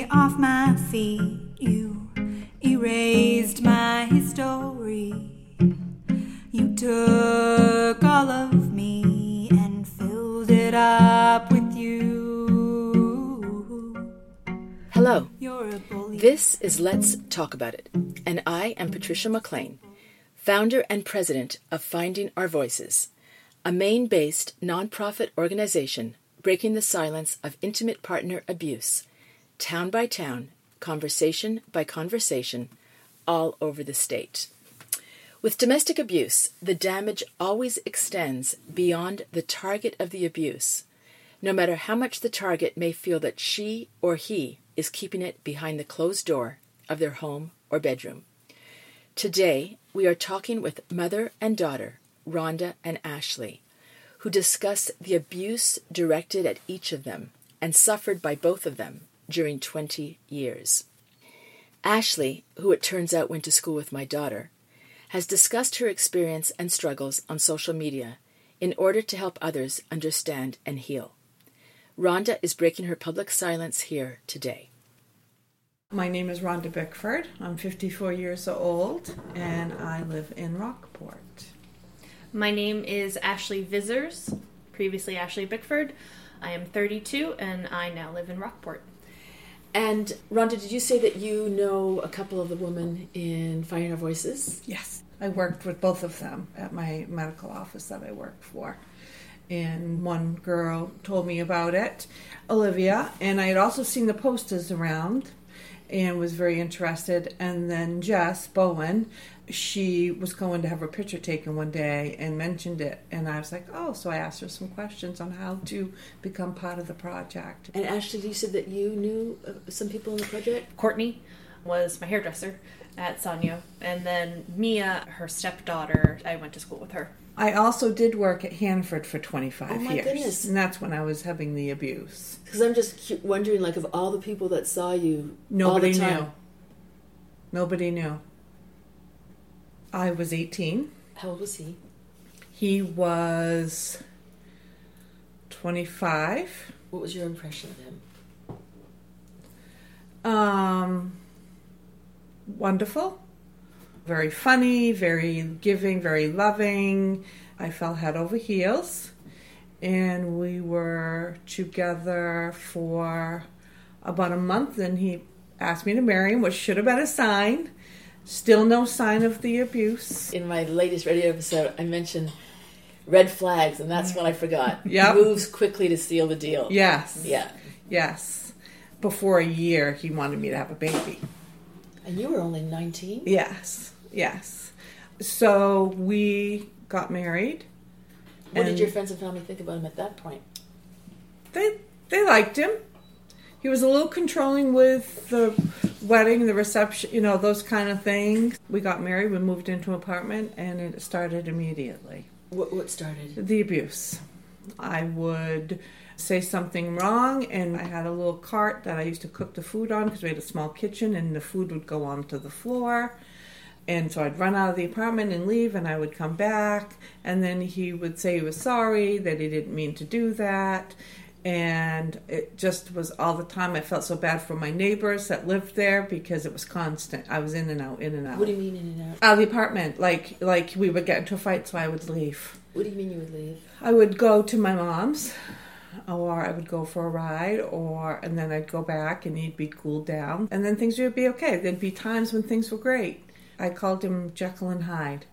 me off my feet. You erased my story. You took all of me and filled it up with you. Hello. You're a bully. This is Let's Talk About It, and I am Patricia McLean, founder and president of Finding Our Voices, a Maine based nonprofit organization breaking the silence of intimate partner abuse, town by town, conversation by conversation, all over the state. With domestic abuse, the damage always extends beyond the target of the abuse, no matter how much the target may feel that she or he is keeping it behind the closed door of their home or bedroom. Today, we are talking with mother and daughter, Rhonda and Ashley, who discuss the abuse directed at each of them and suffered by both of them during 20 years. Ashley, who it turns out went to school with my daughter, has discussed her experience and struggles on social media in order to help others understand and heal. Rhonda is breaking her public silence here today. My name is Rhonda Bickford. I'm 54 years old and I live in Rockport. My name is Ashley Vizers, previously Ashley Bickford. I am 32 and I now live in Rockport. And Rhonda, did you say that you know a couple of the women in Finding Our Voices? Yes. I worked with both of them at my medical office that I worked for. And one girl told me about it, Olivia, and I had also seen the posters around and was very interested. And then Jess Bowen, she was going to have her picture taken one day and mentioned it. And I was like, oh, so I asked her some questions on how to become part of the project. And Ashley, you said that you knew uh, some people in the project? Courtney was my hairdresser at Sanyo, and then Mia, her stepdaughter, I went to school with her. I also did work at Hannaford for 25 Oh, my years. goodness. And that's when I was having the abuse. Because I'm just wondering, like, of all the people that saw you Nobody all the time, knew. Nobody knew. I was 18. How old was he? He was 25. What was your impression of him? Um, wonderful. Very funny, very giving, very loving. I fell head over heels. And we were together for about a month. And he asked me to marry him, which should have been a sign. Still no sign of the abuse. In my latest radio episode, I mentioned red flags, and that's what I forgot. Yep. Moves quickly to seal the deal. Yes. Yeah. Yes. Before a year, he wanted me to have a baby. And you were only 19? Yes. Yes. So we got married. What did your friends and family think about him at that point? they they liked him. He was a little controlling with the wedding, the reception, you know, those kind of things. We got married, we moved into an apartment, and it started immediately. What, what started? The abuse. I would say something wrong, and I had a little cart that I used to cook the food on because we had a small kitchen, and the food would go onto the floor. And so I'd run out of the apartment and leave, and I would come back, and then he would say he was sorry, that he didn't mean to do that. And it just was all the time. I felt so bad for my neighbors that lived there because it was constant. I was in and out, in and out. What do you mean in and out? out of the apartment, like like we would get into a fight, so I would leave. What do you mean you would leave? I would go to my mom's, or I would go for a ride, or and then I'd go back and he'd be cooled down, and then things would be okay. There'd be times when things were great. I called him Jekyll and Hyde.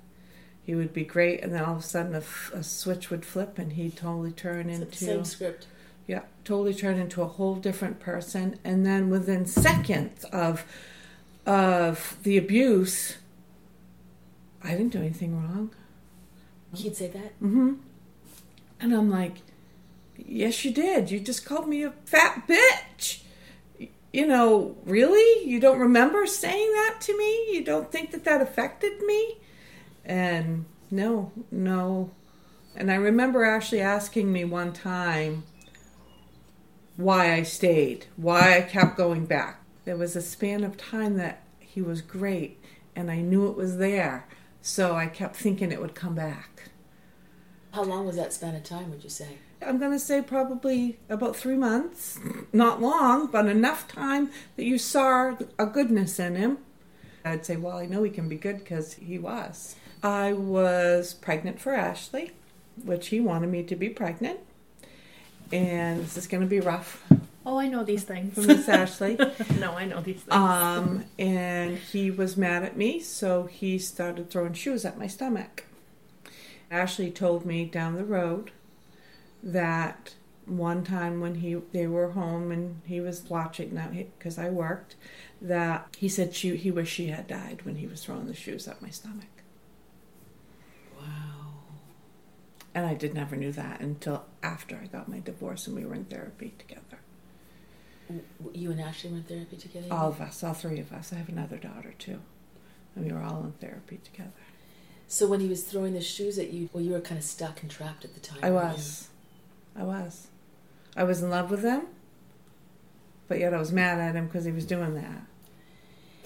He would be great, and then all of a sudden a, f- a switch would flip, and he'd totally turn It's into same script. yeah, totally turn into a whole different person. And then within seconds of of the abuse, I didn't do anything wrong. He'd say that? Mm hmm And I'm like, yes, you did. You just called me a fat bitch. You know, really? You don't remember saying that to me? You don't think that that affected me? And no, no. And I remember Ashley asking me one time why I stayed, why I kept going back. There was a span of time that he was great, and I knew it was there. So I kept thinking it would come back. How long was that span of time, would you say? I'm going to say probably about three months. Not long, but enough time that you saw a goodness in him. I'd say, well, I know he can be good because he was. I was pregnant for Ashley, which he wanted me to be pregnant. And this is going to be rough Oh, I know these things. From Miss Ashley. no, I know these things. Um, and he was mad at me, so he started throwing shoes at my stomach. Ashley told me down the road that one time when he they were home and he was watching now because I worked that he said she he wished she had died when he was throwing the shoes at my stomach. Wow. And I did never knew that until after I got my divorce and we were in therapy together. You and Ashley were in therapy together? All of us, all three of us. I have another daughter too. And we were all in therapy together. So when he was throwing the shoes at you, well, you were kind of stuck and trapped at the time. I weren't you? I was. I was in love with him, but yet I was mad at him because he was doing that.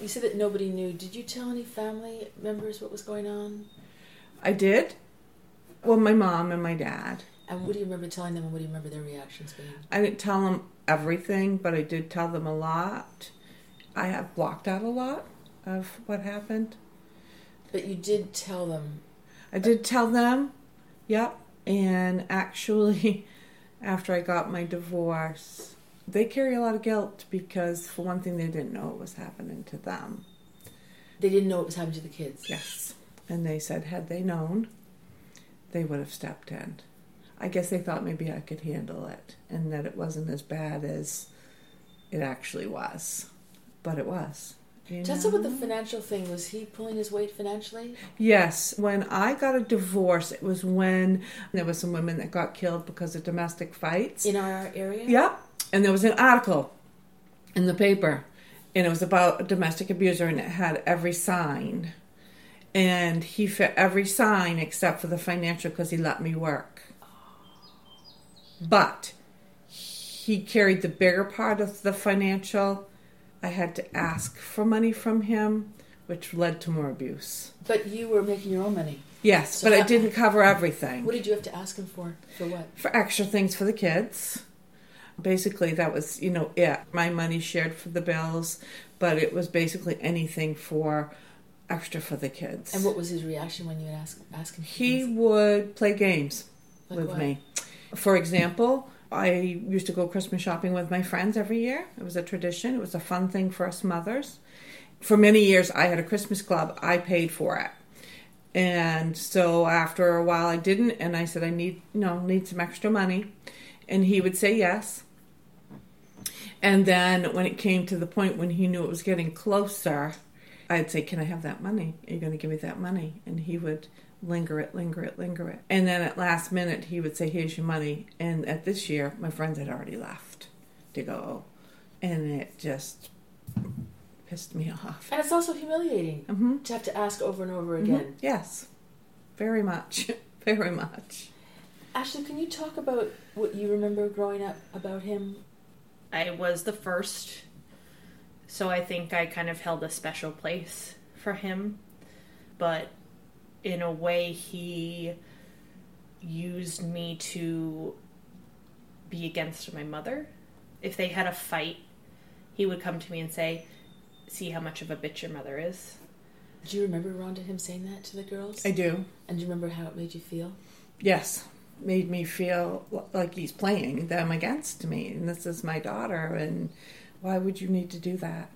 You said that nobody knew. Did you tell any family members what was going on? I did. Well, my mom and my dad. And what do you remember telling them and what do you remember their reactions being? I didn't tell them everything, but I did tell them a lot. I have blocked out a lot of what happened. But you did tell them. I did tell them, yep. And actually, after I got my divorce, they carry a lot of guilt because, for one thing, they didn't know what was happening to them. They didn't know what was happening to the kids. Yes. And they said, had they known, they would have stepped in. I guess they thought maybe I could handle it and that it wasn't as bad as it actually was. But it was. You Tell us about the financial thing. Was he pulling his weight financially? Yes, when I got a divorce, it was when there was some women that got killed because of domestic fights. In our area? Yep. And there was an article in the paper, and it was about a domestic abuser, and it had every sign. And he fit every sign except for the financial because he let me work. But he carried the bigger part of the financial. I had to ask for money from him, which led to more abuse. But you were making your own money. Yes, So but I didn't cover everything. What did you have to ask him for? For what? for extra things for the kids. Basically, that was, you know, it. My money shared for the bills, but it was basically anything for extra for the kids. And what was his reaction when you would ask, ask him? for he things? would play games Like with what? me. For example, I used to go Christmas shopping with my friends every year. It was a tradition. It was a fun thing for us mothers. For many years, I had a Christmas club. I paid for it. And so after a while I didn't and I said I need you know need some extra money and he would say yes. And then when it came to the point when he knew it was getting closer, I'd say, "Can I have that money? Are you going to give me that money?" And he would linger it, linger it, linger it. And then at last minute he would say, "Here's your money." And at this year, my friends had already left to go. And it just pissed me off. And it's also humiliating hmm to have to ask over and over again. Yes, very much, very much. Ashley, can you talk about what you remember growing up about him? I was the first, so I think I kind of held a special place for him. But in a way, he used me to be against my mother. If they had a fight, he would come to me and say, See how much of a bitch your mother is. Do you remember Rhonda him saying that to the girls? I do. And do you remember how it made you feel? Yes, made me feel like he's playing them against me, and this is my daughter, and why would you need to do that?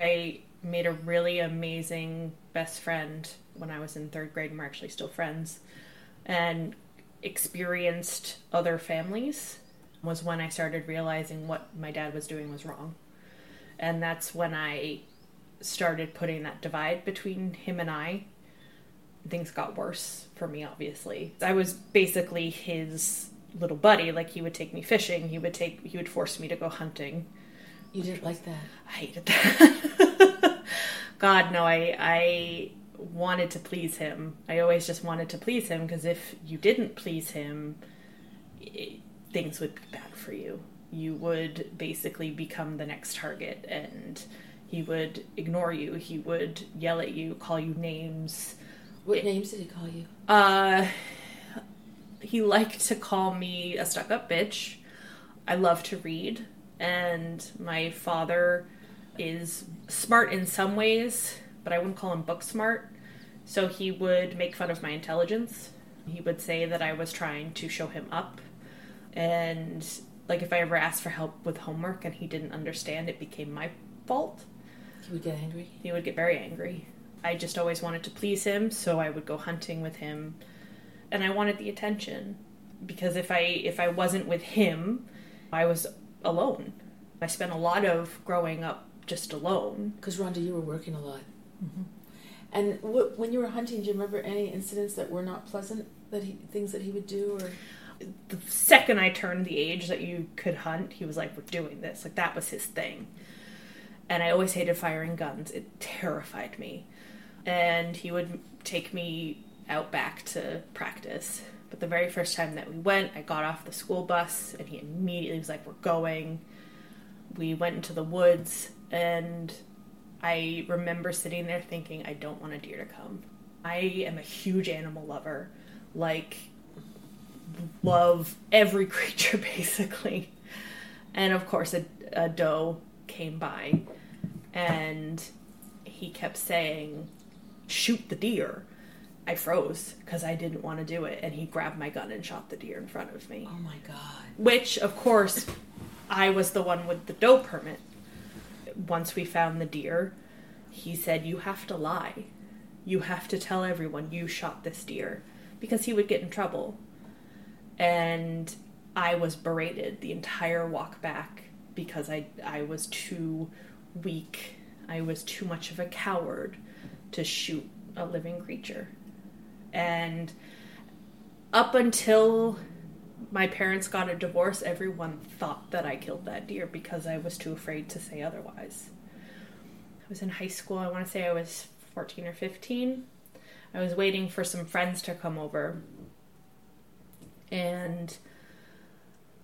I made a really amazing best friend when I was in third grade, and we're actually still friends, and experienced other families was when I started realizing what my dad was doing was wrong. And that's when I started putting that divide between him and I. Things got worse for me, obviously. I was basically his little buddy. Like he would take me fishing, he would take he would force me to go hunting. You didn't like that. I hated that. God, no, I I wanted to please him. I always just wanted to please him because if you didn't please him, it, things would be bad for you. You would basically become the next target, and he would ignore you. He would yell at you, call you names. What names did he call you? Uh, He liked to call me a stuck up bitch. I love to read, and my father is smart in some ways, but I wouldn't call him book smart. So he would make fun of my intelligence. He would say that I was trying to show him up. And like if I ever asked for help with homework and he didn't understand, it became my fault. He would get angry. He would get very angry. I just always wanted to please him, so I would go hunting with him. And I wanted the attention because if I if I wasn't with him, I was alone. I spent a lot of growing up just alone. Because Rhonda, you were working a lot. And wh- when you were hunting, do you remember any incidents that were not pleasant? That he things that he would do, or The second I turned the age that you could hunt, he was like, "We're doing this." Like that was his thing. And I always hated firing guns. It terrified me. And he would take me out back to practice. But the very first time that we went, I got off the school bus and he immediately was like, We're going. We went into the woods and I remember sitting there thinking, I don't want a deer to come. I am a huge animal lover. Like, love every creature basically. And of course, a, a doe came by and he kept saying, Shoot the deer. I froze because I didn't want to do it. And he grabbed my gun and shot the deer in front of me. oh my god, Which, of course, I was the one with the doe permit. Once we found the deer, he said, You have to lie. You have to tell everyone you shot this deer because he would get in trouble. And I was berated the entire walk back because I, I was too weak. I was too much of a coward to shoot a living creature. And up until my parents got a divorce, everyone thought that I killed that deer because I was too afraid to say otherwise. I was in high school, I want to say I was 14 or 15. I was waiting for some friends to come over. And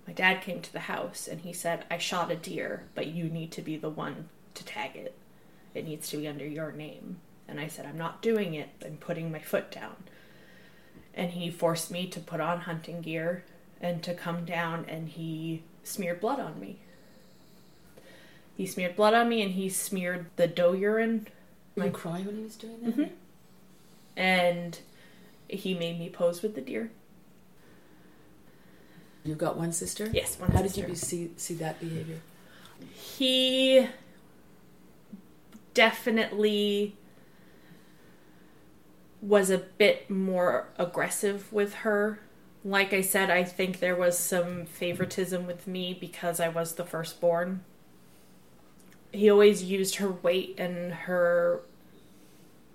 my dad came to the house and he said, I shot a deer, but you need to be the one to tag it. It needs to be under your name. And I said, I'm not doing it. I'm putting my foot down. And he forced me to put on hunting gear and to come down and he smeared blood on me. He smeared blood on me and he smeared the doe urine were you crying when he was doing that? Mhm. and he made me pose with the deer. You've got one sister. Yes, one How did you see see that behavior? he definitely was a bit more aggressive with her. Like I said, I think there was some favoritism with me because I was the firstborn. He always used her weight and her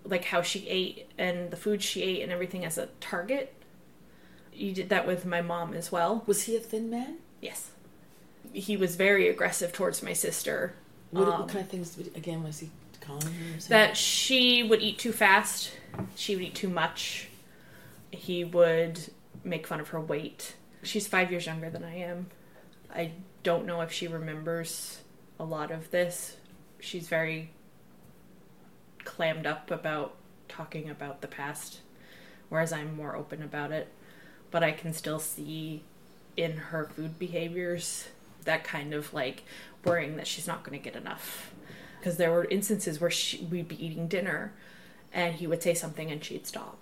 like how she ate and the food she ate and everything as a target. You did that with my mom as well. Was he a thin man? Yes. He was very aggressive towards my sister. What, Um, what kind of things? Again, was he calling her? that she would eat too fast, she would eat too much. He would make fun of her weight. She's five years younger than I am. I don't know if she remembers a lot of this. She's very clammed up about talking about the past, whereas I'm more open about it. But I can still see in her food behaviors that kind of like worrying that she's not going to get enough. Because there were instances where she, we'd be eating dinner and he would say something and she'd stop.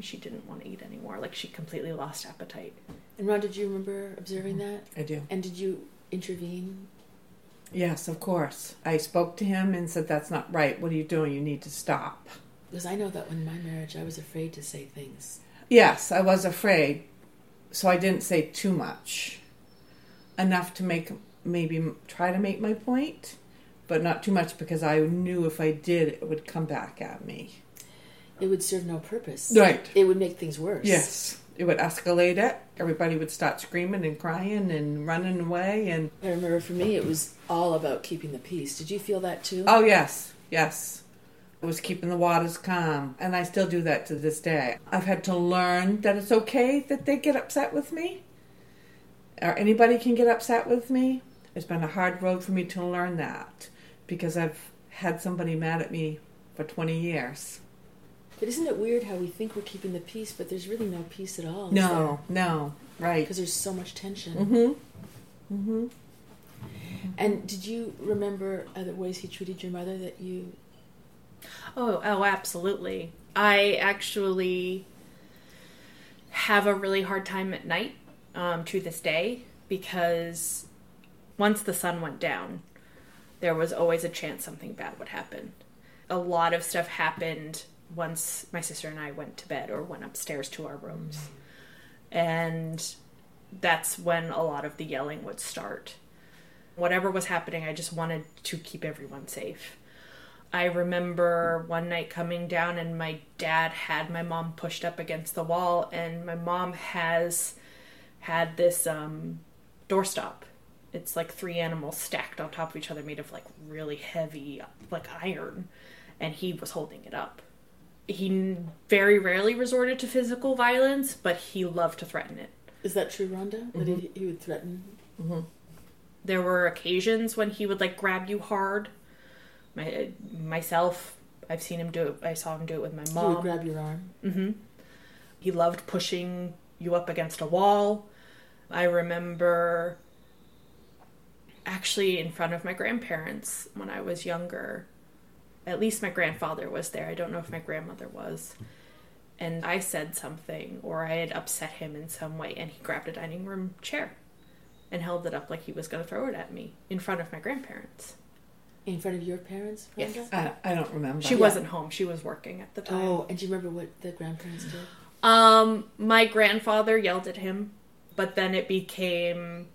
She didn't want to eat anymore. Like she completely lost appetite. And Ron, did you remember observing mm-hmm. that? I do. And did you intervene? Yes, of course. I spoke to him and said, That's not right. What are you doing? You need to stop. Because I know that in my marriage, I was afraid to say things. Yes, I was afraid. So I didn't say too much. Enough to make maybe try to make my point, but not too much because I knew if I did, it would come back at me. It would serve no purpose. Right. It would make things worse. Yes. It would escalate it. Everybody would start screaming and crying and running away. And I remember for me, it was all about keeping the peace. Did you feel that too? oh, yes, yes. It was keeping the waters calm. And I still do that to this day. I've had to learn that it's okay that they get upset with me, or anybody can get upset with me. It's been a hard road for me to learn that because I've had somebody mad at me for 20 years. But isn't it weird how we think we're keeping the peace, but there's really no peace at all? No, no, right. Because there's so much tension. Mm-hmm. Mm-hmm. And did you remember other ways he treated your mother that you? Oh, oh, absolutely. I actually have a really hard time at night um, to this day because once the sun went down, there was always a chance something bad would happen. A lot of stuff happened once my sister and I went to bed or went upstairs to our rooms. And that's when a lot of the yelling would start. Whatever was happening, I just wanted to keep everyone safe. I remember one night coming down and my dad had my mom pushed up against the wall and my mom has had this um, doorstop. It's like three animals stacked on top of each other made of like really heavy like iron and he was holding it up. He very rarely resorted to physical violence, but he loved to threaten it. Is that true, Rhonda? That he, he would threaten? There were occasions when he would like grab you hard. My myself, I've seen him do it. I saw him do it with my He would mom. grab your arm. hmm He loved pushing you up against a wall. I remember actually in front of my grandparents when I was younger. At least my grandfather was there. I don't know if my grandmother was. And I said something or I had upset him in some way and he grabbed a dining room chair and held it up like he was going to throw it at me in front of my grandparents. In front of your parents, Rhonda? Yes. I, I don't remember. She Yeah. wasn't home. She was working at the time. Oh, and do you remember what the grandparents did? Um, my grandfather yelled at him, but then it became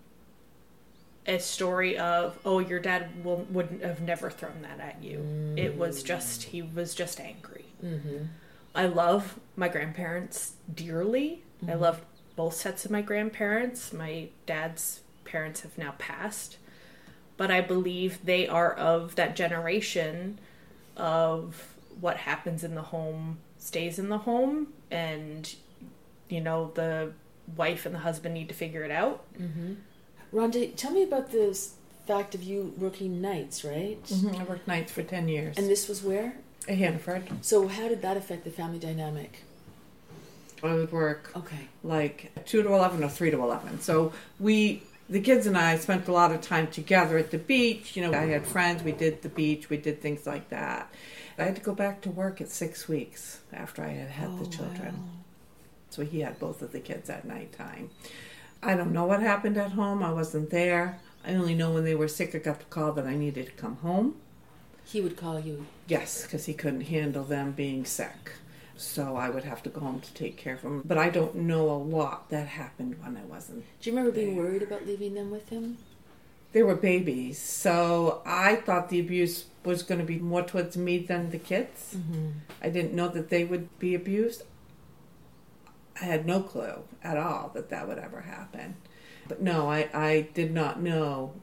a story of, oh, your dad will, wouldn't have never thrown that at you. It was mm. just he was just angry. Mm-hmm. I love my grandparents dearly. I mm-hmm. love both sets of my grandparents. My dad's parents have now passed, but I believe they are of that generation of what happens in the home stays in the home, and you know the wife and the husband need to figure it out. Mm-hmm. Rhonda, tell me about this fact of you working nights, right? Mhm, I worked nights for 10 years. And this was where? At Hannaford. So how did that affect the family dynamic? I would work Okay. like 2 to 11 or 3 to 11. So we, the kids and I, spent a lot of time together at the beach. You know, I had friends, we did the beach, we did things like that. I had to go back to work at six weeks after I had had the Oh, children. wow. So he had both of the kids at nighttime. I don't know what happened at home. I wasn't there. I only know when they were sick, I got the call that I needed to come home. He would call you. Yes, because he couldn't handle them being sick. So I would have to go home to take care of them. But I don't know a lot that happened when I wasn't. Do you remember being worried about leaving them with him? They were babies, so I thought the abuse was going to be more towards me than the kids. Mm-hmm. I didn't know that they would be abused. I had no clue at all that that would ever happen. But no, I, I did not know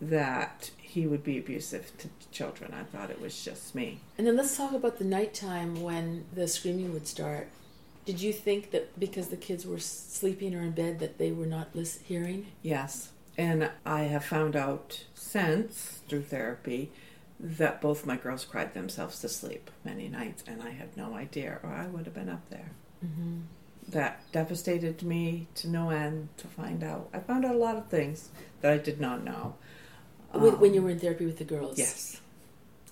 that he would be abusive to children. I thought it was just me. And then let's talk about the nighttime when the screaming would start. Did you think that because the kids were sleeping or in bed that they were not lis- hearing? Yes. And I have found out since through therapy that both my girls cried themselves to sleep many nights, and I had no idea, or I would have been up there. Mm-hmm. That devastated me to no end to find out. I found out a lot of things that I did not know. when, when Um, you were in therapy with the girls? Yes.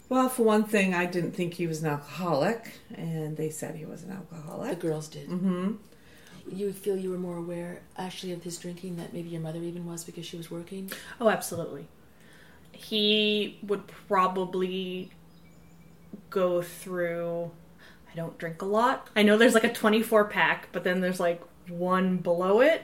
Well, for one thing, I didn't think he was an alcoholic, and they said he was an alcoholic. The girls did. Mm-hmm. You feel you were more aware, actually, of his drinking that maybe your mother even was because she was working? Oh, absolutely. He would probably go through. I don't drink a lot. I know there's like a 24 pack, but then there's like one below it.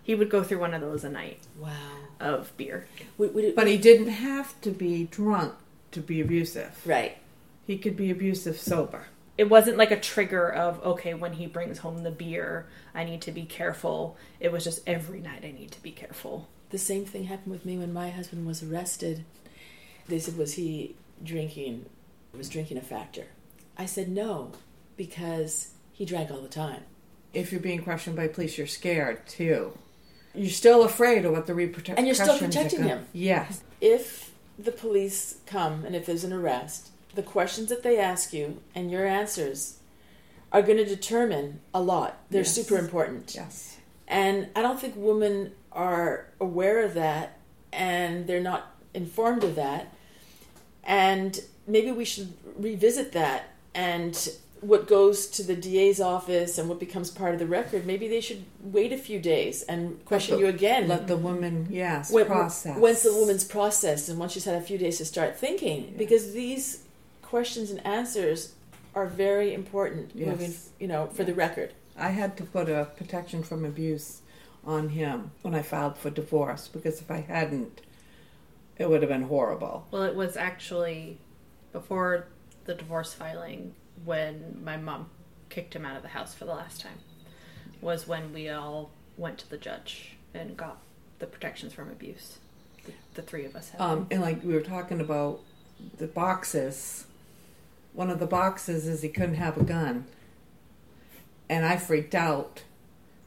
He would go through one of those a night Wow. of beer. Would, would it, But he didn't have to be drunk to be abusive. right. He could be abusive sober. It wasn't like a trigger of, okay, when he brings home the beer, I need to be careful. It was just every night I need to be careful. The same thing happened with me when my husband was arrested. They said, Was he drinking? Was drinking a factor? I said, No, because he drank all the time. if you're being questioned by police, you're scared too. You're still afraid of what the repercussions And you're still protecting him. Yes. If the police come and if there's an arrest, the questions that they ask you and your answers are going to determine a lot. They're Yes. super important. Yes. And I don't think women are aware of that and they're not informed of that. And maybe we should revisit that and what goes to the DA's office and what becomes part of the record. Maybe they should wait a few days and question the- you again. Let the woman, yes, When- process. Once the woman's processed and once she's had a few days to start thinking, because these questions and answers are very important Yes. moving, you know, for the record. I had to put a protection from abuse on him when I filed for divorce because if I hadn't, it would have been horrible. Well, it was actually before the divorce filing when my mom kicked him out of the house for the last time. Was when we all went to the judge and got the protections from abuse. The, the three of us had. Um, and like we were talking about the boxes, one of the boxes is he couldn't have a gun. And I freaked out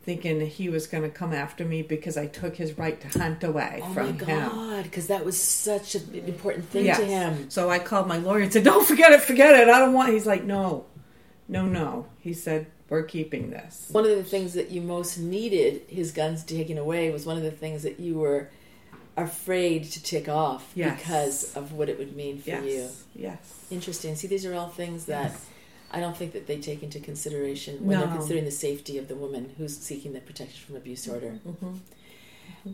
thinking he was going to come after me because I took his right to hunt away Oh from my. God, because that was such an important thing Yes. to him. So I called my lawyer and said, "Don't forget it, forget it. I don't want." He's like, "No, no, no." He said, "We're keeping this." One of the things that you most needed his guns taken away was one of the things that you were afraid to take off Yes. because of what it would mean for Yes, you. yes. Interesting. See, these are all things that Yes. I don't think that they take into consideration when they're considering the safety of the woman who's seeking the protection from abuse order. Mhm.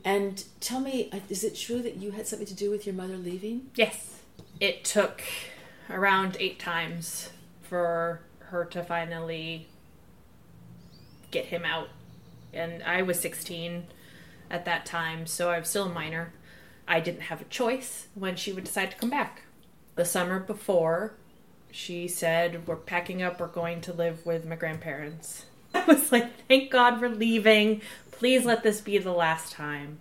And tell me, uh, is it true that you had something to do with your mother leaving? Yes. It took around eight times for her to finally get him out. And I was 16 at that time, so I was still a minor. I didn't have a choice when she would decide to come back. The summer before, she said, We're packing up, we're going to live with my grandparents. I was like, Thank God we're leaving. Please let this be the last time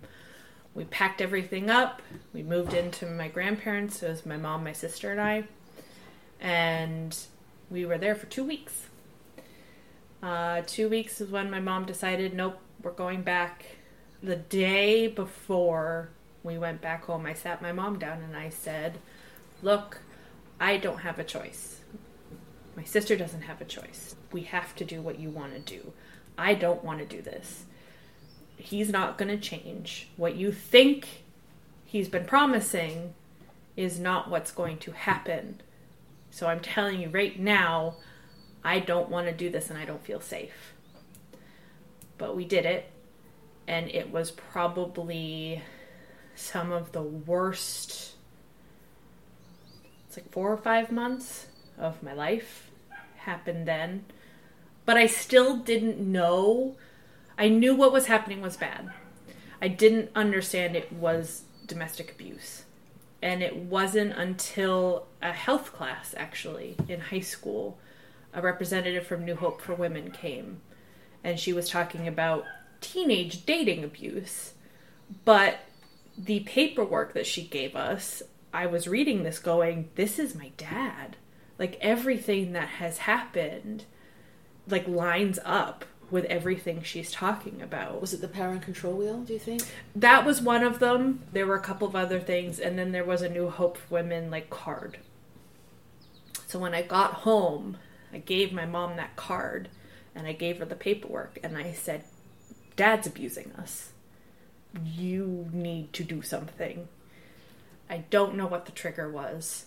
we packed everything up. We moved into my grandparents. It was my mom, my sister, and I. And we were there for two weeks. Uh, two weeks is when my mom decided, nope, we're going back. The day before we went back home, I sat my mom down and I said, look, I don't have a choice. My sister doesn't have a choice. We have to do what you want to do. I don't want to do this he's not going to change. What you think he's been promising is not what's going to happen. So I'm telling you right now, I don't want to do this and I don't feel safe. But we did it, and it was probably some of the worst. It's like four or five months of my life happened then. But I still didn't know I knew what was happening was bad. I didn't understand it was domestic abuse. And it wasn't until a health class, actually, in high school, a representative from New Hope for Women came. And she was talking about teenage dating abuse. But the paperwork that she gave us, I was reading this going, this is my dad. Like everything that has happened, like lines up with everything she's talking about. Was it the power and control wheel, do you think? That was one of them. There were a couple of other things, and then there was a New Hope for Women like card. So when I got home, I gave my mom that card and I gave her the paperwork and I said, Dad's abusing us. You need to do something. I don't know what the trigger was,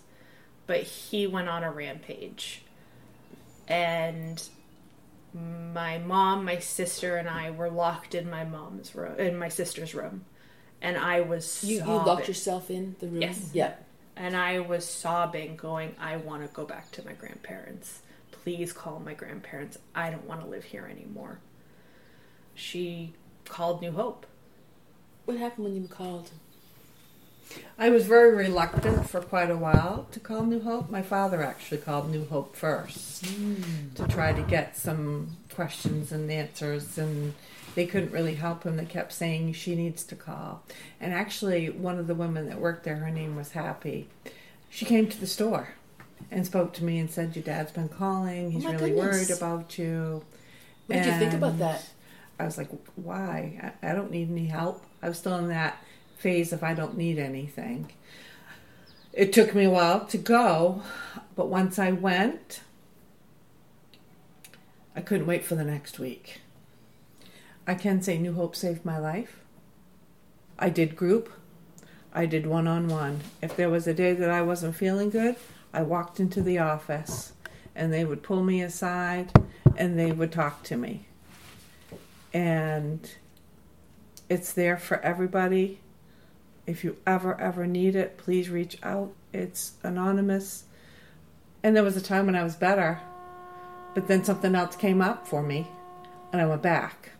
but he went on a rampage. And my mom, my sister, and I were locked in my mom's room, in my sister's room, and I was You, you locked yourself in the room? Yes. Yeah. and I was sobbing, going, "I want to go back to my grandparents. Please call my grandparents. I don't want to live here anymore." She called New Hope. What happened when you called? I was very reluctant for quite a while to call New Hope. My father actually called New Hope first hmm. to try to get some questions and answers, and they couldn't really help him. They kept saying she needs to call. And actually, one of the women that worked there, her name was Happy, she came to the store and spoke to me and said, Your dad's been calling. Oh He's my really goodness. worried about you. What did you think about that? I was like, why? I, I don't need any help. I was still in that phase of I don't need anything. It took me a while to go, but once I went, I couldn't wait for the next week. I can say New Hope saved my life. I did group. I did one on one. If there was a day that I wasn't feeling good, I walked into the office and they would pull me aside and they would talk to me. And it's there for everybody. If you ever, ever need it, please reach out. It's anonymous. And there was a time when I was better, but then something else came up for me and I went back.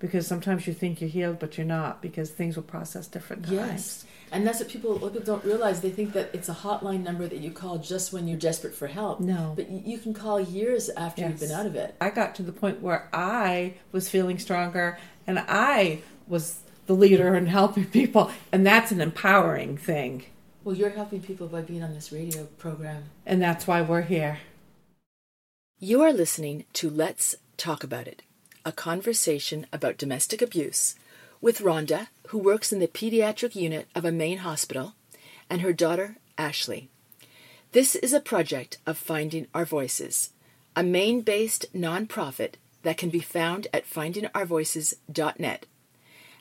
Because sometimes you think you're healed, but you're not, because things will process different times. Yes. And that's what people, what people don't realize. They think that it's a hotline number that you call just when you're desperate for help. No. But you can call years after you've been out of it. I got to the point where I was feeling stronger and I was the leader and helping people. And that's an empowering thing. Well, you're helping people by being on this radio program. And that's why we're here. You are listening to Let's Talk About It, a conversation about domestic abuse with Rhonda, who works in the pediatric unit of a Maine hospital, and her daughter, Ashley. This is a project of Finding Our Voices, a Maine based nonprofit that can be found at findingourvoices.net.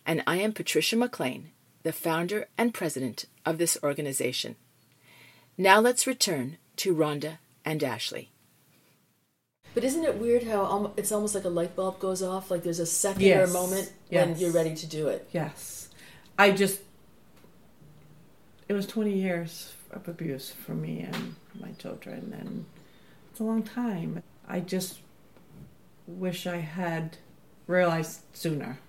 And I am Patricia McLean, the founder and president of this organization. Now let's return to Rhonda and Ashley. But isn't it weird how it's almost like a light bulb goes off? Like there's a second or a Yes. moment when you're ready to do it. Yes. I just, it was 20 years of abuse for me and my children, and it's a long time. I just wish I had realized sooner.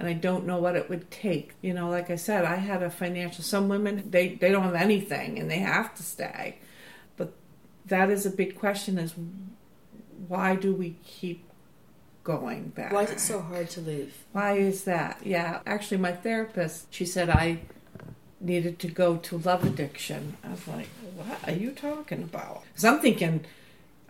And I don't know what it would take. You know, like I said, I had a financial, some women, they, they don't have anything and they have to stay. But that is a big question is why do we keep going back? Why is it so hard to leave? Why is that? Yeah, actually, my therapist, she said I needed to go to love addiction. I was like, what are you talking about? Because I'm thinking,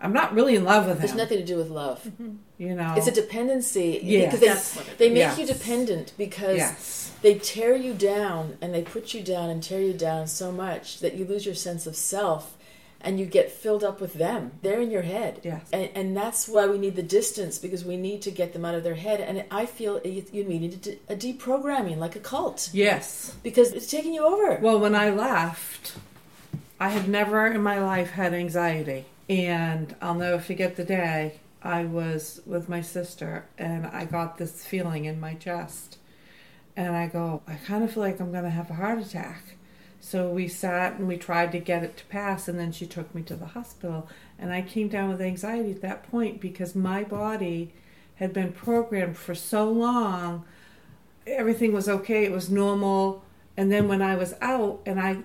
I'm not really in love with them. There's nothing to do with love. Mm-hmm. you know, It's a dependency. Yeah. Because they, That's what it they make Yes. you dependent because yes, they tear you down and they put you down and tear you down so much that you lose your sense of self and you get filled up with them. They're in your head. Yes. And, and that's why we need the distance because we need to get them out of their head. And I feel you, you need a, de- a deprogramming, like a cult, yes. because it's taking you over. Well, when I left, I had never in my life had anxiety. And I'll never forget the day I was with my sister and I got this feeling in my chest. And I go, I kind of feel like I'm going to have a heart attack. So we sat and we tried to get it to pass. And then she took me to the hospital. And I came down with anxiety at that point because my body had been programmed for so long. Everything was okay, it was normal. And then when I was out and I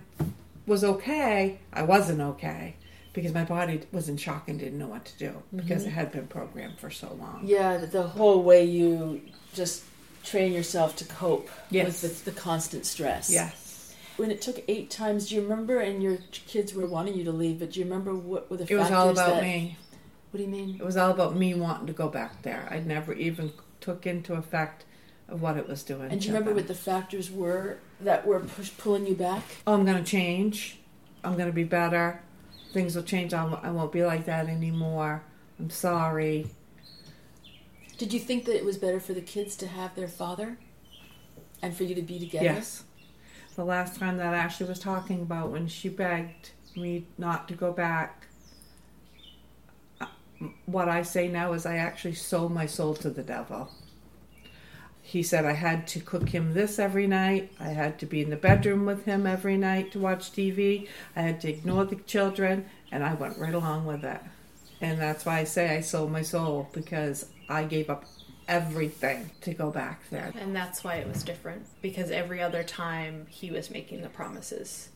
was okay, I wasn't okay because my body was in shock and didn't know what to do because mm-hmm. it had been programmed for so long. Yeah, the, the whole way you just train yourself to cope Yes. with the, the constant stress. Yes. When it took eight times, do you remember? And your kids were wanting you to leave, but do you remember what were the factors? It was all about that? me. What do you mean? It was all about me wanting to go back there. I never even took into effect of what it was doing. And do you remember them. what the factors were that were push, pulling you back? oh, I'm going to change. I'm going to be better. Things will change. I'll, I won't be like that anymore. I'm sorry. Did you think that it was better for the kids to have their father, and for you to be together? Yes. The last time that Ashley was talking about when she begged me not to go back, uh, what I say now is I actually sold my soul to the devil. He said I had to cook him this every night. I had to be in the bedroom with him every night to watch TV. I had to ignore the children, and I went right along with it. And that's why I say I sold my soul because I gave up everything to go back there. And that's why it was different because every other time he was making the promises.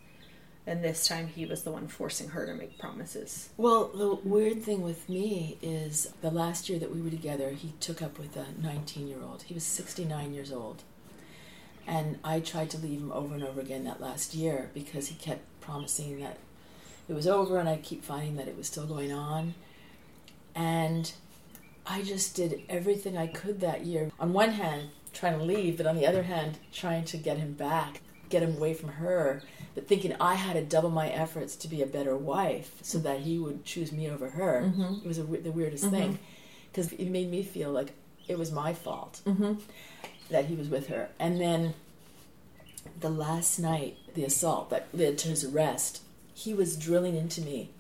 And this time he was the one forcing her to make promises. Well, the weird thing with me is the last year that we were together, he took up with a 19 year old. He was 69 years old. And I tried to leave him over and over again that last year because he kept promising that it was over, and I keep finding that it was still going on. And I just did everything I could that year. On one hand, trying to leave, but on the other hand, trying to get him back. Get him away from her, but thinking I had to double my efforts to be a better wife so that he would choose me over her. Mm-hmm. It was a, the weirdest thing because it made me feel like it was my fault Mm-hmm. that he was with her. And then the last night, the assault that led to his arrest, he was drilling into me.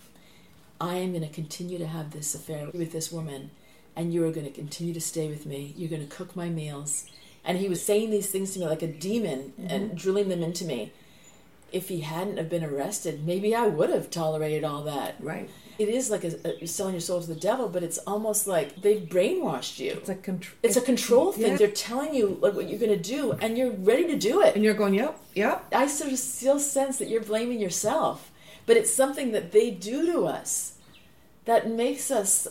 I am going to continue to have this affair with this woman, and you are going to continue to stay with me. You're going to cook my meals. And he was saying these things to me like a demon and mm-hmm. drilling them into me. If he hadn't have been arrested, maybe I would have tolerated all that. Right. It is like a, a, selling your soul to the devil, but it's almost like they've brainwashed you. It's a control. It's a control thing. Yeah. They're telling you like what you're going to do, and you're ready to do it. and you're going, yep, yep. I sort of still sense that you're blaming yourself, but it's something that they do to us that makes us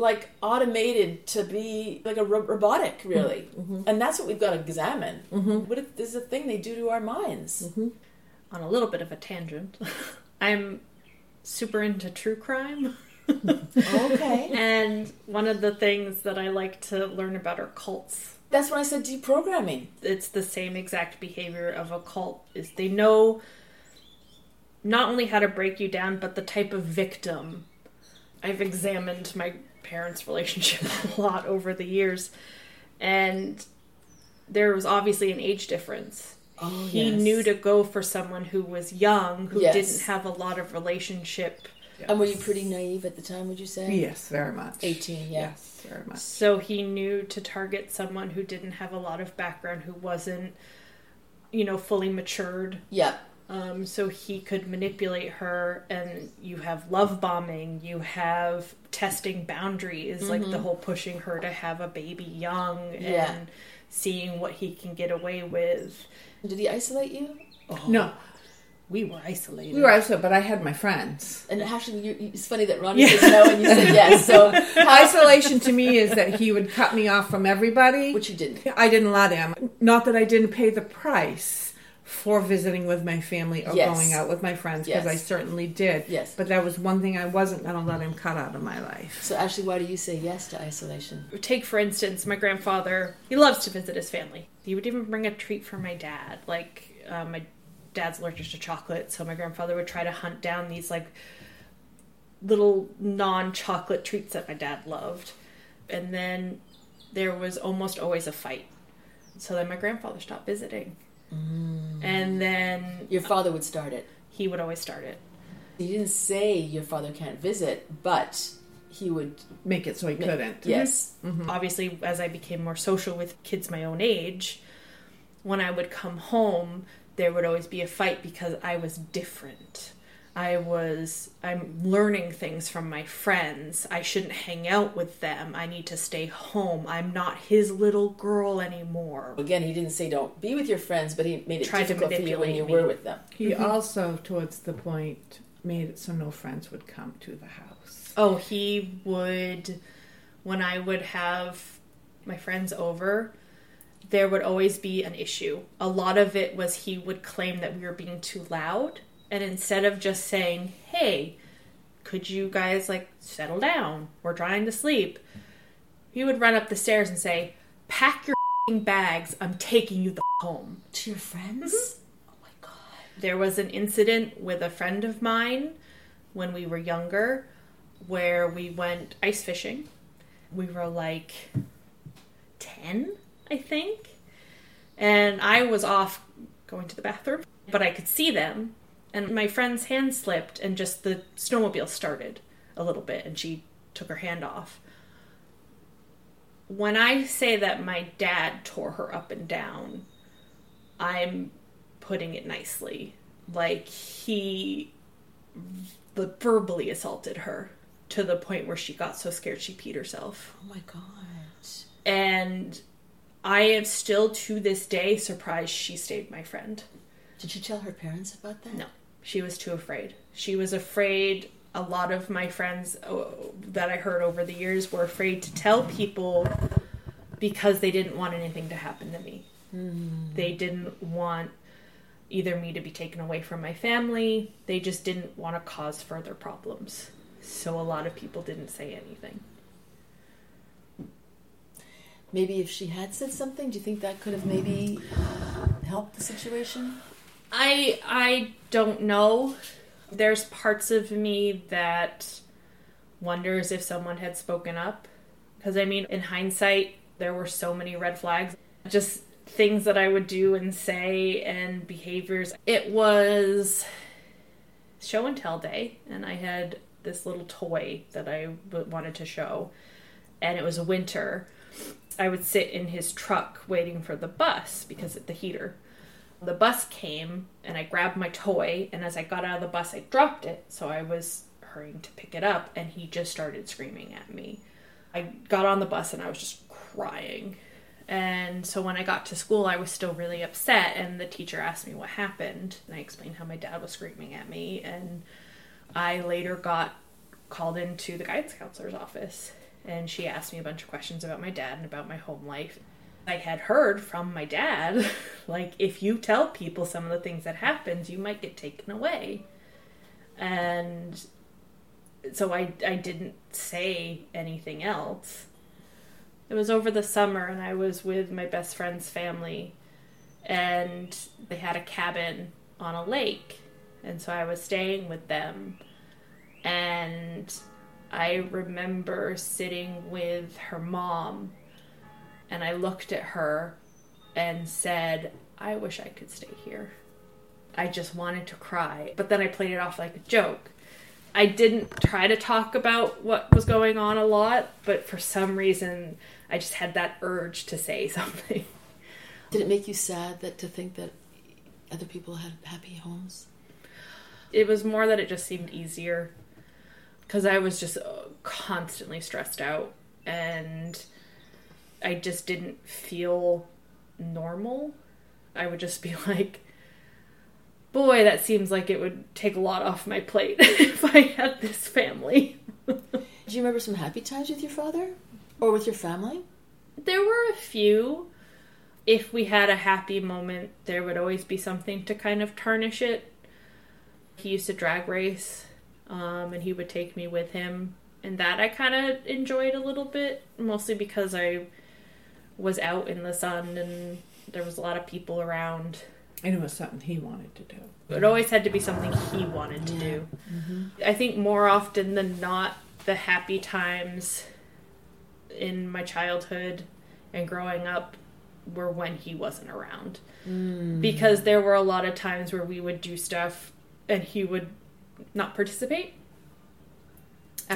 like automated to be like a ro- robotic, mm-hmm. really. Mm-hmm. And that's what we've got to examine. Mm-hmm. What if this is a thing they do to our minds? On a little bit of a tangent, I'm super into true crime. Okay, And one of the things that I like to learn about are cults. that's when I said deprogramming. It's the same exact behavior of a cult is they know not only how to break you down but the type of victim. I've examined my parents' relationship a lot over the years and there was obviously an age difference. Oh, he yes. knew to go for someone who was young, who Yes. didn't have a lot of relationship And were you pretty naive at the time? Would you say? Yes, very much. 18, yeah. Yes, very much. So he knew to target someone who didn't have a lot of background, who wasn't, you know, fully matured. Yeah. Um, so he could manipulate her, and you have love bombing, you have testing boundaries, like the whole pushing her to have a baby young Yeah. and seeing what he can get away with. Did he isolate you? No, We were isolated. we were also, but I had my friends. And actually, you, you, it's funny that Ronnie says no and you said yes. So, Isolation to me is that he would cut me off from everybody. which you didn't. I didn't let him. Not that I didn't pay the price for visiting with my family or Yes. going out with my friends, because I certainly did. Yes. But that was one thing I wasn't going to let him cut out of my life. So, Ashley, why do you say yes to isolation? take for instance my grandfather he loves to visit his family he would even bring a treat for my dad like uh, my dad's allergic to chocolate so my grandfather would try to hunt down these like little non-chocolate treats that my dad loved and then there was almost always a fight so then my grandfather stopped visiting and then Your father would start it. he would always start it He didn't say your father can't visit, but he would. Make it so he couldn't. Yes. Mm-hmm. Mm-hmm. obviously as i became more social with kids my own age when i would come home there would always be a fight because i was different i was i'm learning things from my friends i shouldn't hang out with them i need to stay home i'm not his little girl anymore Again, he didn't say don't be with your friends, but he made it Tried to difficult for you when you me. were with them. He mm-hmm. also, towards the point, made it so no friends would come to the house. oh he would when i would have my friends over there would always be an issue. A lot of it was he would claim that we were being too loud, and instead of just saying, "Hey, could you guys like settle down? We're trying to sleep," he would run up the stairs and say, "Pack your f***ing bags. I'm taking you the f- home." To your friends? Mm-hmm. Oh my god. There was an incident with a friend of mine when we were younger where we went ice fishing. We were like 10, I think. And I was off going to the bathroom, but I could see them. And my friend's hand slipped and just the snowmobile started a little bit and she took her hand off. When I say that my dad tore her up and down, I'm putting it nicely. Like he verbally assaulted her to the point where she got so scared she peed herself. Oh my god. And I am still to this day surprised she stayed my friend. Did you tell her parents about that? No, she was too afraid. She was afraid. A lot of my friends uh, that I heard over the years were afraid to tell people because they didn't want anything to happen to me. They didn't want either me to be taken away from my family. They just didn't want to cause further problems. So a lot of people didn't say anything. Maybe if she had said something, do you think that could have maybe helped the situation? I I don't know. There's parts of me that wonders if someone had spoken up. Because I mean, in hindsight, there were so many red flags. Just things that I would do and say and behaviors. It was show and tell day, and I had this little toy that I wanted to show, and it was winter. I would sit in his truck waiting for the bus because of the heater. The bus came, and I grabbed my toy, and as I got out of the bus, I dropped it. So I was hurrying to pick it up, and he just started screaming at me. I got on the bus and I was just crying. And so when I got to school, I was still really upset. And the teacher asked me what happened. And I explained how my dad was screaming at me. And I later got called into the guidance counselor's office. And she asked me a bunch of questions about my dad and about my home life. I had heard from my dad, like, if you tell people some of the things that happens, you might get taken away. And so I, I didn't say anything else. It was over the summer, and I was with my best friend's family, and they had a cabin on a lake. And so I was staying with them. And I remember sitting with her mom, and I looked at her and said, I wish I could stay here. I just wanted to cry. But then I played it off like a joke. I didn't try to talk about what was going on a lot, but for some reason I just had that urge to say something. Did it make you sad that to think that other people had happy homes? It was more that it just seemed easier because I was just uh, constantly stressed out and I just didn't feel normal. I would just be like, boy, that seems like it would take a lot off my plate if I had this family. Do you remember some happy times with your father or with your family? There were a few. If we had a happy moment, there would always be something to kind of tarnish it. He used to drag race, um, and he would take me with him. And that I kind of enjoyed a little bit, mostly because I was out in the sun and there was a lot of people around and it was something he wanted to do. It always had to be something he wanted to do. Mm-hmm. I think more often than not, the happy times in my childhood and growing up were when he wasn't around. Mm. Because there were a lot of times where we would do stuff and he would not participate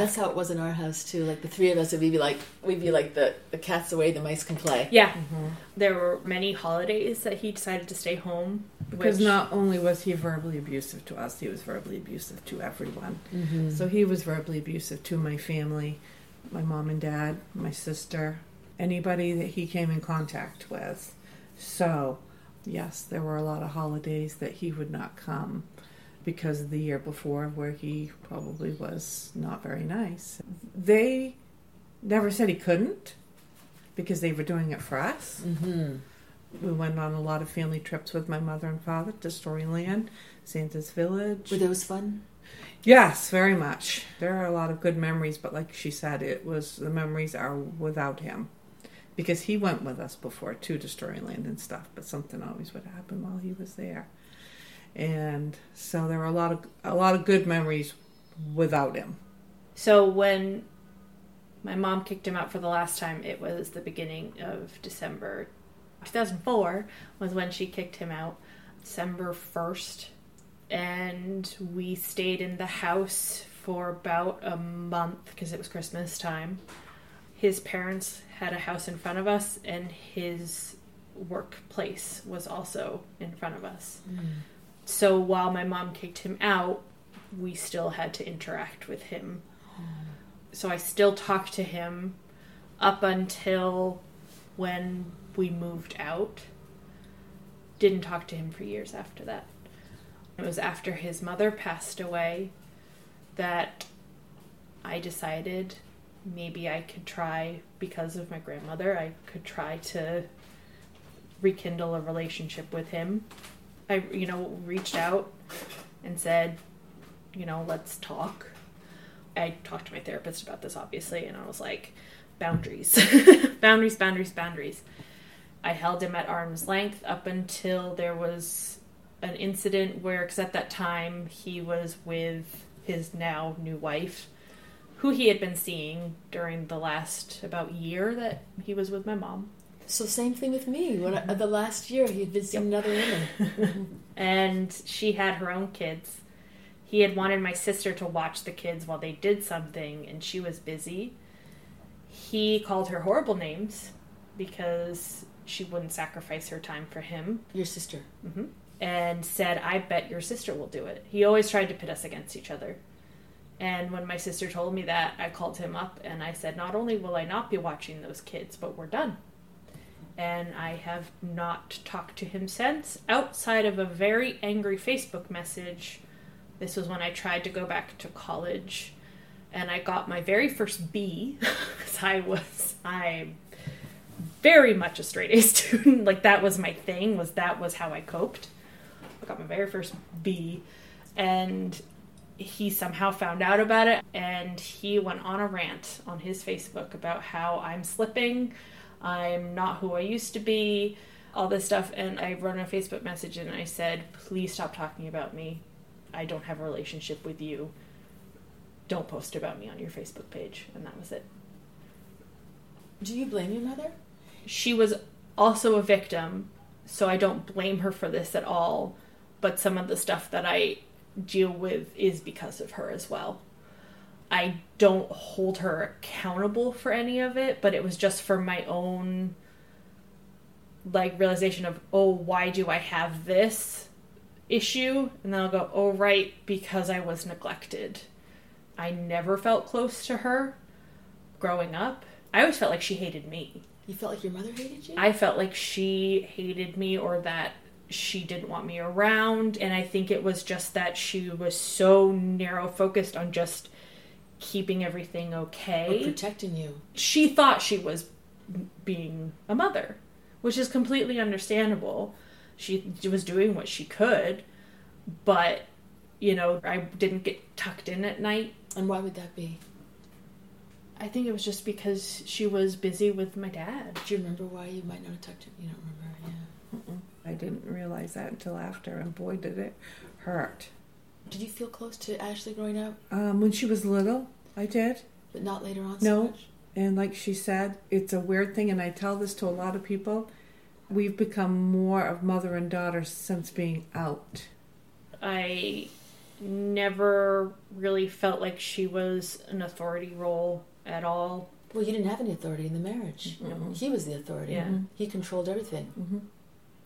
that's how it was in our house too. Like the three of us would be like we'd be like the the cat's away, the mice can play. Yeah. Mm-hmm. There were many holidays that he decided to stay home because which... not only was he verbally abusive to us, he was verbally abusive to everyone. Mm-hmm. So he was verbally abusive to my family, my mom and dad, my sister, anybody that he came in contact with. So, yes, there were a lot of holidays that he would not come because of the year before where he probably was not very nice. They never said he couldn't because they were doing it for us. Mm-hmm. We went on a lot of family trips with my mother and father to Storyland, Santa's Village. Were those fun? Yes, very much. There are a lot of good memories, but like she said, it was the memories are without him. Because he went with us before too to Storyland and stuff, but something always would happen while he was there and so there were a lot of a lot of good memories without him. So when my mom kicked him out for the last time, it was the beginning of December 2004 was when she kicked him out. December 1st and we stayed in the house for about a month because it was Christmas time. His parents had a house in front of us and his workplace was also in front of us. Mm so while my mom kicked him out, we still had to interact with him. So I still talked to him up until when we moved out. Didn't talk to him for years after that. It was after his mother passed away that I decided maybe I could try, because of my grandmother, I could try to rekindle a relationship with him. I, you know, reached out and said, you know, let's talk. I talked to my therapist about this, obviously, and I was like, boundaries, boundaries, boundaries, boundaries. I held him at arm's length up until there was an incident where, because at that time he was with his now new wife, who he had been seeing during the last about year that he was with my mom. So same thing with me. When I, the last year he had been seeing another woman. and she had her own kids. He had wanted my sister to watch the kids while they did something, and she was busy. He called her horrible names because she wouldn't sacrifice her time for him. Your sister. hmm And said, I bet your sister will do it. He always tried to pit us against each other. And when my sister told me that, I called him up and I said, Not only will I not be watching those kids, but we're done. And I have not talked to him since, outside of a very angry Facebook message. This was when I tried to go back to college and I got my very first B because I was I'm very much a straight A student. like that was my thing. Was that was how I coped. I got my very first B, and he somehow found out about it, and he went on a rant on his Facebook about how I'm slipping, I'm not who I used to be, all this stuff. And I wrote a Facebook message and I said, "Please stop talking about me. I don't have a relationship with you." don't post about me on your Facebook page. And that was it. Do you blame your mother? She was also a victim, so I don't blame her for this at all. But some of the stuff that I deal with is because of her as well. I don't hold her accountable for any of it, but it was just for my own like realization of, oh, why do I have this issue? And then I'll go, oh, right, because I was neglected I never felt close to her growing up. I always felt like she hated me. You felt like your mother hated you? I felt like she hated me or that she didn't want me around. And I think it was just that she was so narrow focused on just keeping everything okay. Or protecting you. She thought she was being a mother, which is completely understandable. She was doing what she could, but you know, I didn't get tucked in at night and why would that be? I think it was just because she was busy with my dad. Do you remember why you might not have tucked it? You don't remember, yeah. Mm-mm. I didn't realize that until after, and boy, did it hurt. Did you feel close to Ashley growing up? Um, when she was little, I did. But not later on. No. So much? And like she said, it's a weird thing, and I tell this to a lot of people. We've become more of mother and daughter since being out. I never really felt like she was an authority role at all. Well, you didn't have any authority in the marriage. Mm-hmm. He was the authority. Yeah. He controlled everything Mm-hmm. and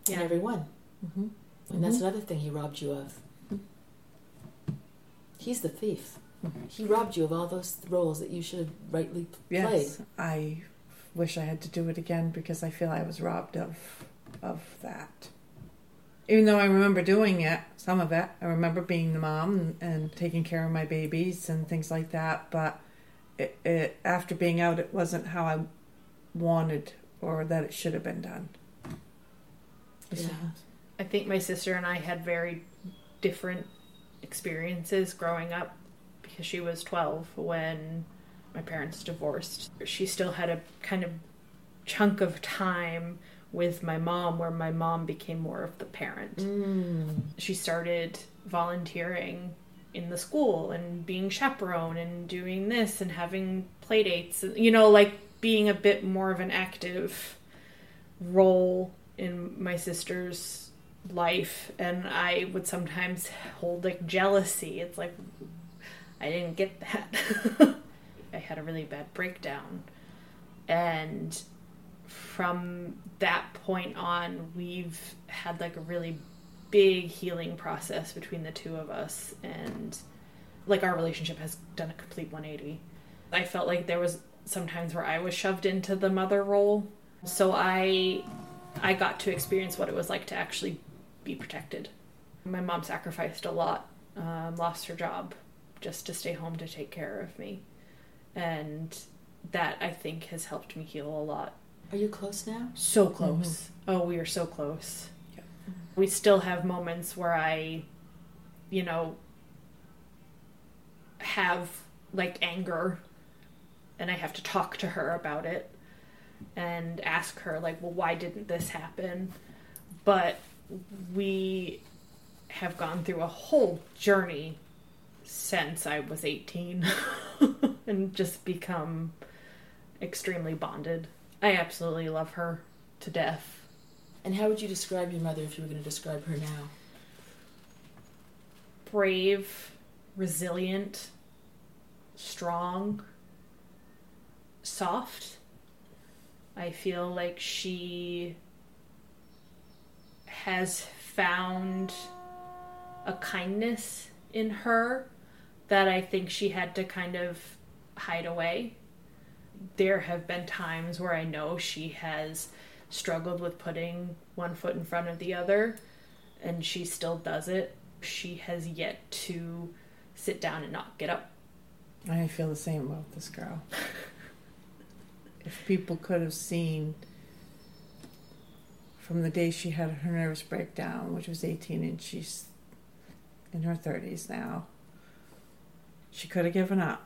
Yeah. everyone. Mm-hmm. And that's another thing he robbed you of. He's the thief. He robbed you of all those roles that you should have rightly p- played. Yes, I wish I had to do it again because I feel I was robbed of of that. Even though I remember doing it, some of it, I remember being the mom and, and taking care of my babies and things like that. But it, it after being out, it wasn't how I wanted or that it should have been done. Yeah. I think my sister and I had very different experiences growing up because she was 12 when my parents divorced. She still had a kind of chunk of time with my mom where my mom became more of the parent. Mm. She started volunteering in the school and being chaperone and doing this and having play dates, you know, like being a bit more of an active role in my sister's life and I would sometimes hold like jealousy. It's like I didn't get that. I had a really bad breakdown. And from that point on, we've had like a really big healing process between the two of us and like our relationship has done a complete 180. I felt like there was sometimes where I was shoved into the mother role. So I I got to experience what it was like to actually be protected. My mom sacrificed a lot, um, lost her job just to stay home to take care of me. And that I think has helped me heal a lot. Are you close now? So close. Mm-hmm. Oh, we are so close. We still have moments where I, you know, have like anger and I have to talk to her about it and ask her like, "Well, why didn't this happen?" But we have gone through a whole journey since I was 18 and just become extremely bonded. I absolutely love her to death. And how would you describe your mother if you were going to describe her now? Brave, resilient, strong, soft. I feel like she has found a kindness in her that I think she had to kind of hide away. There have been times where I know she has struggled with putting one foot in front of the other, and she still does it. She has yet to sit down and not get up. I feel the same about this girl. if people could have seen from the day she had her nervous breakdown, which was 18, and she's in her 30s now, she could have given up.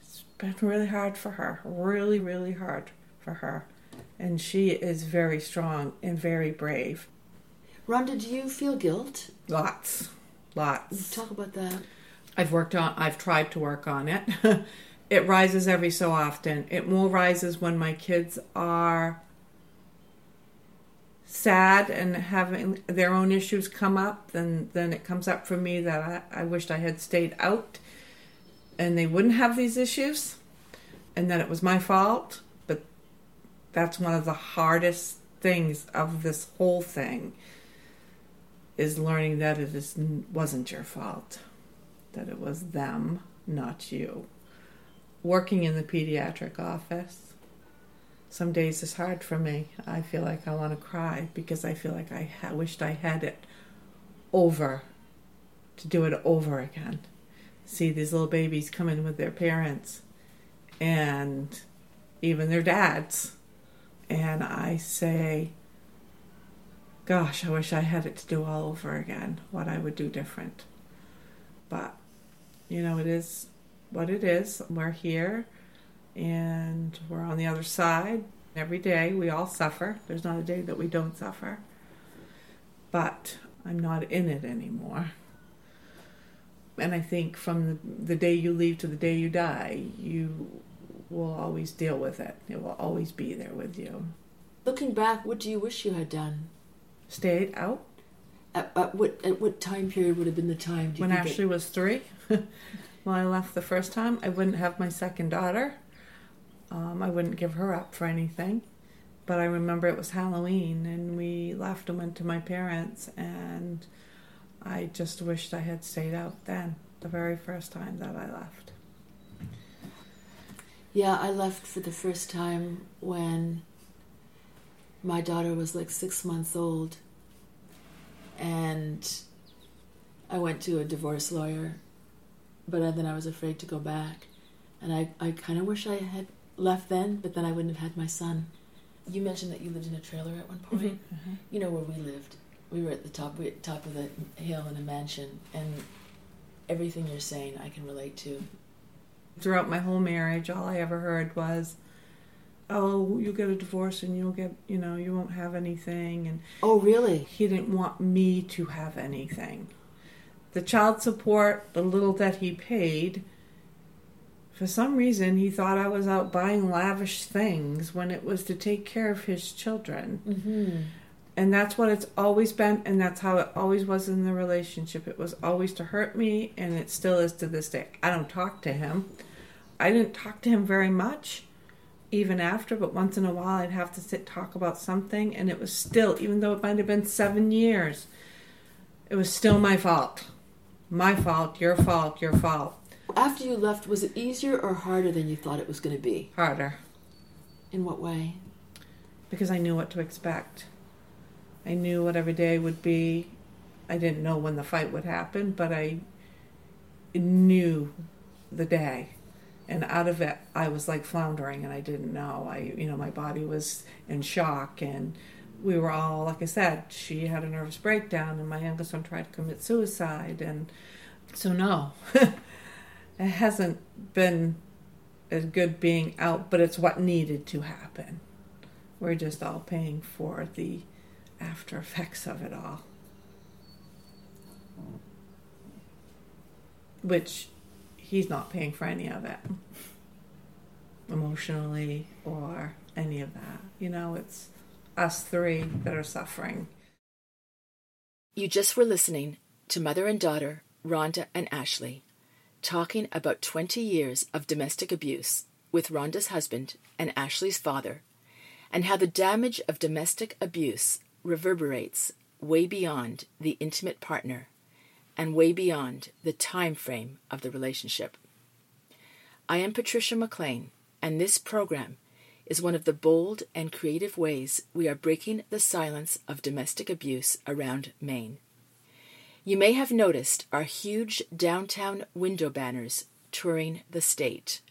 It's been really hard for her, really, really hard for her. And she is very strong and very brave. Rhonda, do you feel guilt? Lots, lots. Talk about that. I've worked on I've tried to work on it. it rises every so often. It more rises when my kids are sad and having their own issues come up, then then it comes up for me that I, I wished I had stayed out and they wouldn't have these issues and that it was my fault. But that's one of the hardest things of this whole thing is learning that it is wasn't your fault that it was them, not you. Working in the pediatric office, some days is hard for me. I feel like I want to cry because I feel like I ha- wished I had it over to do it over again. See these little babies come in with their parents and even their dads. And I say, Gosh, I wish I had it to do all over again, what I would do different. But you know, it is what it is. We're here and we're on the other side. Every day we all suffer. There's not a day that we don't suffer. But I'm not in it anymore. And I think from the, the day you leave to the day you die, you will always deal with it. It will always be there with you. Looking back, what do you wish you had done? Stayed out. At, at what at what time period would have been the time? do you when Ashley it- was three. when I left the first time, I wouldn't have my second daughter. Um, I wouldn't give her up for anything. But I remember it was Halloween and we left and went to my parents, and I just wished I had stayed out then, the very first time that I left. Yeah, I left for the first time when my daughter was like six months old. And I went to a divorce lawyer, but then I was afraid to go back. And I, I kind of wish I had left then, but then I wouldn't have had my son. You mentioned that you lived in a trailer at one mm-hmm, point. Mm-hmm. You know where we lived. We were at the top, we top of the hill in a mansion, and everything you're saying I can relate to. Throughout my whole marriage, all I ever heard was, "Oh, you'll get a divorce and you'll get, you know, you won't have anything." And Oh, really? he didn't want me to have anything. The child support, the little that he paid, for some reason he thought I was out buying lavish things when it was to take care of his children. Mm-hmm. And that's what it's always been, and that's how it always was in the relationship. It was always to hurt me, and it still is to this day. I don't talk to him. I didn't talk to him very much, even after, but once in a while I'd have to sit talk about something, and it was still, even though it might have been seven years, it was still my fault. My fault, your fault, your fault. After you left, was it easier or harder than you thought it was going to be? Harder, In what way? because I knew what to expect. I knew what every day would be. I didn't know when the fight would happen, but I knew the day. And out of it, I was like floundering and I didn't know. I, you know, my body was in shock and we were all, like I said, she had a nervous breakdown and my youngest one tried to commit suicide. And so, no, it hasn't been as good being out, but it's what needed to happen. We're just all paying for the after effects of it all. which he's not paying for any of it emotionally or any of that. You know, it's us three that are suffering. You just were listening to mother and daughter, Rhonda and Ashley, talking about 20 years of domestic abuse with Rhonda's husband and Ashley's father, and how the damage of domestic abuse reverberates way beyond the intimate partner and way beyond the time frame of the relationship. I am Patrisha McLean, and this program is one of the bold and creative ways we are breaking the silence of domestic abuse around Maine. You may have noticed our huge downtown window banners touring the state.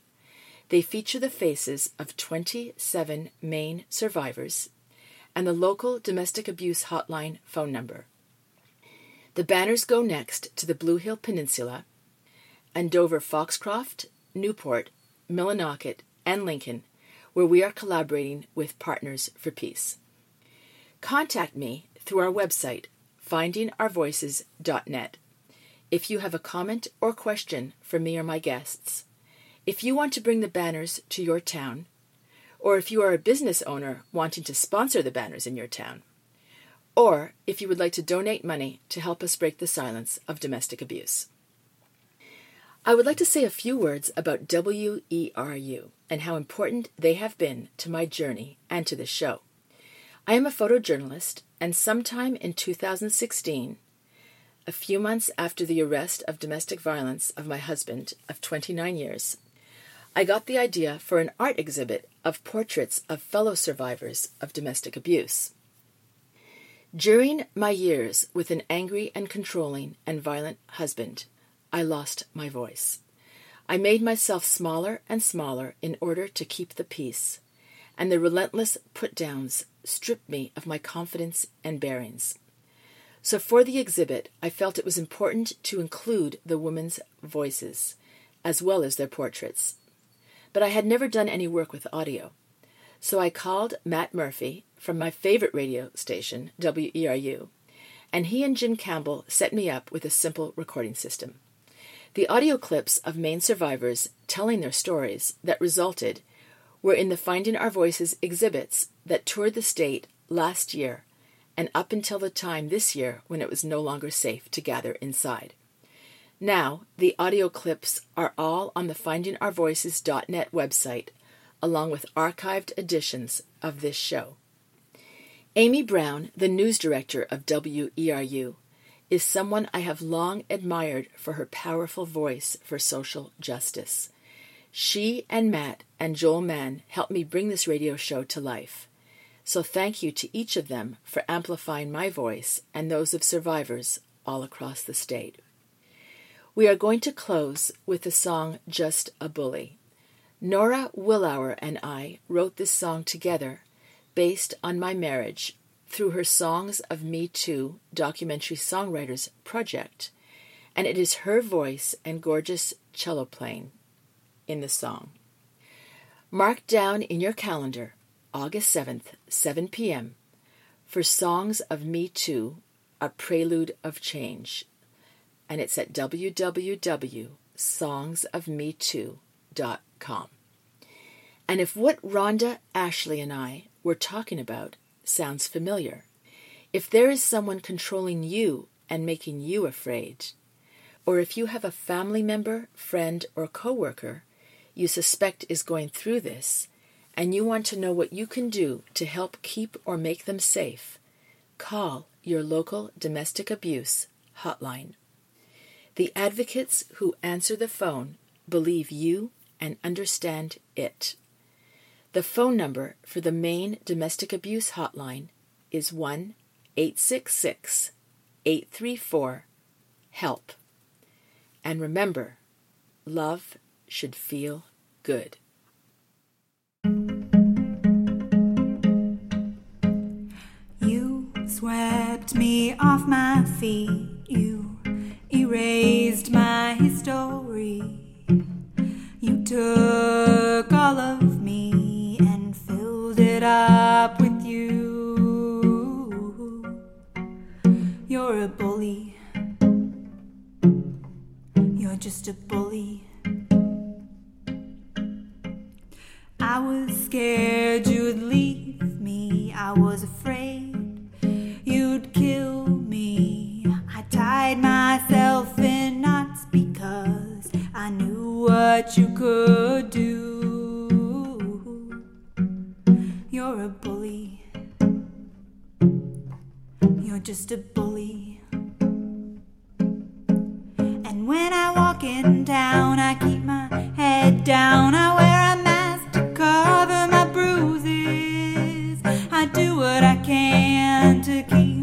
They feature the faces of 27 Maine survivors and the local domestic abuse hotline phone number. The banners go next to the Blue Hill Peninsula, and Dover Foxcroft, Newport, Millinocket, and Lincoln, where we are collaborating with Partners for Peace. Contact me through our website, findingourvoices.net, if you have a comment or question for me or my guests. If you want to bring the banners to your town, or if you are a business owner wanting to sponsor the banners in your town, or if you would like to donate money to help us break the silence of domestic abuse. I would like to say a few words about WERU and how important they have been to my journey and to this show. I am a photojournalist, and sometime in 2016, a few months after the arrest of domestic violence of my husband of 29 years, I got the idea for an art exhibit of portraits of fellow survivors of domestic abuse. During my years with an angry and controlling and violent husband, I lost my voice. I made myself smaller and smaller in order to keep the peace, and the relentless put downs stripped me of my confidence and bearings. So, for the exhibit, I felt it was important to include the women's voices, as well as their portraits. But I had never done any work with audio. So I called Matt Murphy from my favorite radio station, WERU, and he and Jim Campbell set me up with a simple recording system. The audio clips of Maine survivors telling their stories that resulted were in the Finding Our Voices exhibits that toured the state last year and up until the time this year when it was no longer safe to gather inside. Now, the audio clips are all on the findingourvoices.net website, along with archived editions of this show. Amy Brown, the news director of WERU, is someone I have long admired for her powerful voice for social justice. She and Matt and Joel Mann helped me bring this radio show to life. So thank you to each of them for amplifying my voice and those of survivors all across the state. We are going to close with the song Just a Bully. Nora Willauer and I wrote this song together based on my marriage through her Songs of Me Too documentary songwriters project, and it is her voice and gorgeous cello playing in the song. Mark down in your calendar August 7th, 7 p.m., for Songs of Me Too, a prelude of change. And it's at www.songsofmetoo.com. And if what Rhonda, Ashley, and I were talking about sounds familiar. If there is someone controlling you and making you afraid, or if you have a family member, friend, or coworker you suspect is going through this, and you want to know what you can do to help keep or make them safe, call your local domestic abuse hotline. The advocates who answer the phone believe you and understand it. The phone number for the main domestic abuse hotline is 1 866 834 HELP. And remember, love should feel good. You swept me off my feet. You erased my history. You took all of me and filled it up with you. You're a bully. You're just a bully. I was scared you'd leave me. I was afraid you'd kill me. I tied myself in knots because I knew what you could do. You're a bully. You're just a bully. And when I walk in town, I keep my head down. I wear a mask cover my bruises. I do what I can to keep.